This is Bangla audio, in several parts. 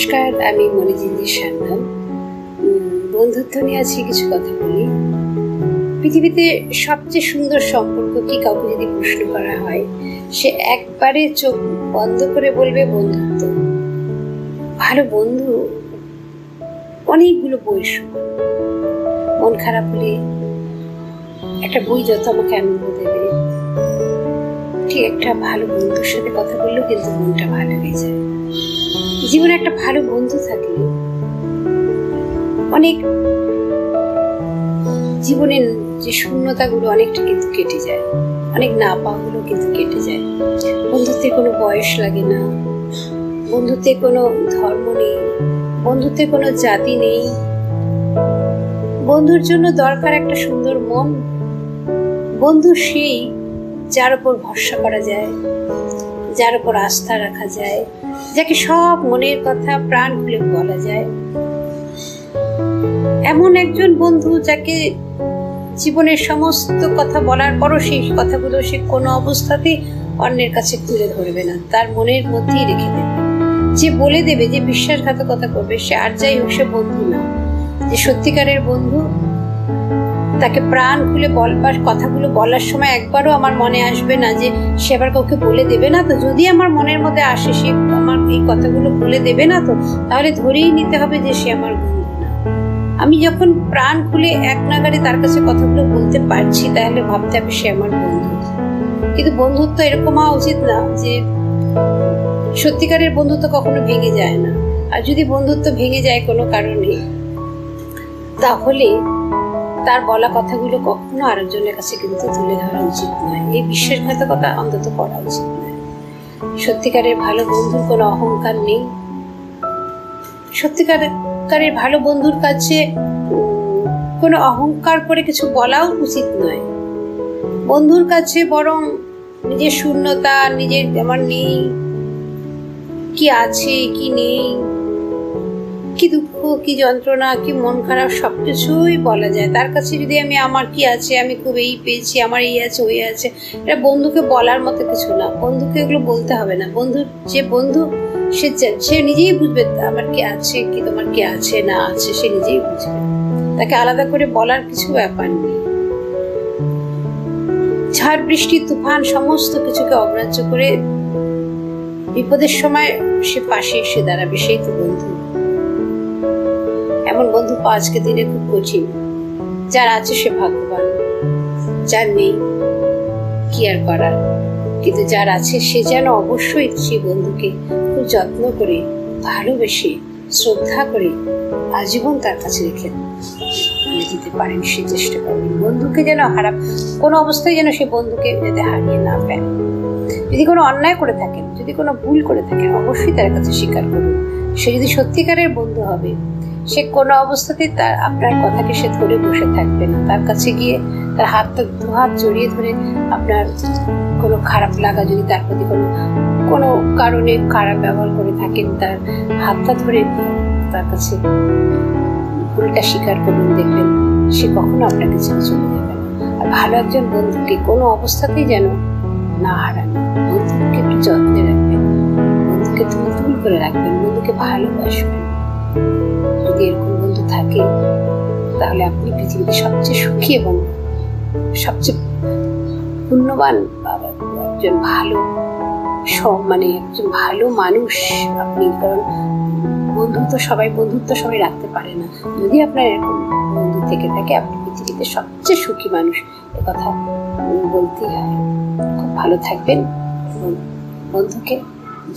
নমস্কার, আমি মনিজিন্দি সান্যাল। বন্ধুত্ব নিয়ে আজকে কিছু কথা বলি। পৃথিবীতে সবচেয়ে সুন্দর সম্পর্ক কি কাউকে যদি প্রশ্ন করা হয়, সে একবারে চোখ বন্ধ করে বলবে বন্ধুত্ব। ভালো বন্ধু অনেকগুলো বই মন খারাপ হলে একটা বই যত আমাকে আনন্দ দেবে। ঠিক একটা ভালো বন্ধুর সাথে কথা বললেও কিন্তু মনটা ভালো হয়ে যায়। জীবনে একটা ভালো বন্ধু থাকলে অনেক জীবনের যে শূন্যতাগুলো অনেকটা কিন্তু কেটে যায়। অনেক না পাওয়াগুলো কিন্তু কেটে যায়। বন্ধুত্বে কোনো বয়স লাগে না। বন্ধুত্বে কোনো ধর্ম নেই। বন্ধুত্বে কোনো জাতি নেই। বন্ধুর জন্য দরকার একটা সুন্দর মন। বন্ধু সেই যার উপর ভরসা করা যায়। যার উপর আস্থা রাখা যায়, যাকে সব মনের কথা প্রাণ খুলে বলা যায়। এমন একজন বন্ধু যাকে জীবনের সমস্ত কথা বলার পরও সেই কথাগুলো সে কোনো অবস্থাতেই অন্যের কাছে তুলে ধরবে না। তার মনের মধ্যেই রেখে দেবে। যে বলে দেবে, যে বিশ্বাসঘাতকতা করবে, সে আর যাই হোক সে বন্ধু না। যে সত্যিকারের বন্ধু তাকে প্রাণ খুলে বলবার, কথাগুলো বলার সময় একবারও আমার মনে আসবে না যে সে আবার কাউকে বলে দেবে না তো। যদি আমার মনের মধ্যে আসে সে আমার এই কথাগুলো বলে দেবে না তো, তাহলে ধরেই নিতে হবে যে সে আমার আমি যখন প্রাণ খুলে এক নাগারে তার কাছে কথাগুলো বলতে পারছি, তাহলে ভাবতে হবে সে আমার বন্ধু। কিন্তু বন্ধুত্ব এরকম হওয়া উচিত না যে সত্যিকারের বন্ধুত্ব কখনো ভেঙে যায় না। আর যদি বন্ধুত্ব ভেঙে যায় কোনো কারণে, তাহলে তার বলা কথাগুলো কখনো আরেকজনের কাছে কিন্তু তুলে ধরা উচিত নয়। এই বিশ্বাসঘাতকতা অন্তত করা উচিত নয়। সত্যিকারের ভালো বন্ধুর কোনো অহংকার নেই। সত্যিকারের ভালো বন্ধুর কাছে কোনো অহংকার করে কিছু বলাও উচিত নয়। বন্ধুর কাছে বরং নিজের শূন্যতা, নিজের আমার নেই, কি আছে, কি নেই, কি দুঃখ কি যন্ত্রণা, কি মন খারাপ সব কিছুই বলা যায়। তার কাছে যদি আমি, আমার কি আছে, আমি খুব এই পেয়েছি, আমার এই আছে, ওই আছে, এটা বন্ধুকে বলার মতো কিছু না। বন্ধুকে এগুলো বলতে হবে না। বন্ধু, যে বন্ধু সে সে নিজেই বুঝবে আমার কি আছে, কি তোমার কি আছে, না আছে, সে নিজেই বুঝবে। তাকে আলাদা করে বলার কিছু ব্যাপার নেই। ঝড়, বৃষ্টি, তুফান, সমস্ত কিছুকে অগ্রাহ্য করে বিপদের সময় সে পাশে এসে দাঁড়াবে, সেই তো বন্ধু। এমন বন্ধু আজকে দিনে খুব কঠিন, যার আছে সে ভাগ্যবান, যার নেই কি আর করার? কিন্তু যার আছে সে যেন অবশ্যই সেই বন্ধুকে খুব যত্ন করে, ভালোবেসে, শ্রদ্ধা করে আজীবন তার কাছে রেখে দিতে পারেন সে চেষ্টা করবেন বন্ধুকে যেন হারাপ কোনো অবস্থায় যেন সে বন্ধুকে যাতে হারিয়ে না ফেলে। যদি কোনো অন্যায় করে থাকেন, যদি কোনো ভুল করে থাকেন, অবশ্যই তার কাছে স্বীকার করুন। সে যদি সত্যিকারের বন্ধু হবে সে কোনো অবস্থাতেই তার আপনার কথাকে সে ধরে বসে থাকবে না। তার কাছে গিয়ে তার হাতটা দু হাত জড়িয়ে ধরে আপনার কোনো খারাপ লাগা যদি তার প্রতি কোনো কোনো কারণে খারাপ ব্যবহার করে থাকেন, তার হাতটা ধরে তার কাছে ভুলটা স্বীকার করুন, দেখবেন সে কখনো আপনাকে ছেড়ে চলে যাবে আর ভালো একজন বন্ধুকে কোনো অবস্থাতেই যেন না হারান। বন্ধুকে একটু যত্নে রাখবেন। বন্ধুকে তুল তুল করে রাখবেন। বন্ধুকে ভালোবাসবেন। যদি এরকম বন্ধু থাকে, তাহলে আপনি পৃথিবীতে সবচেয়ে সুখী এবং সবচেয়ে পুণ্যবান একজন ভালো মানে একজন ভালো মানুষ আপনি, কারণ বন্ধুত্ব সবাই বন্ধুত্ব সবাই রাখতে পারে না। যদি আপনার এরকম বন্ধু থেকে থাকে, আপনি পৃথিবীতে সবচেয়ে সুখী মানুষ কথা বলতেই হয়। খুব ভালো থাকবেন এবং বন্ধুকে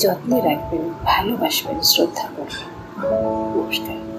যত্নে রাখবেন, ভালোবাসবেন, শ্রদ্ধা করবেন। をしています。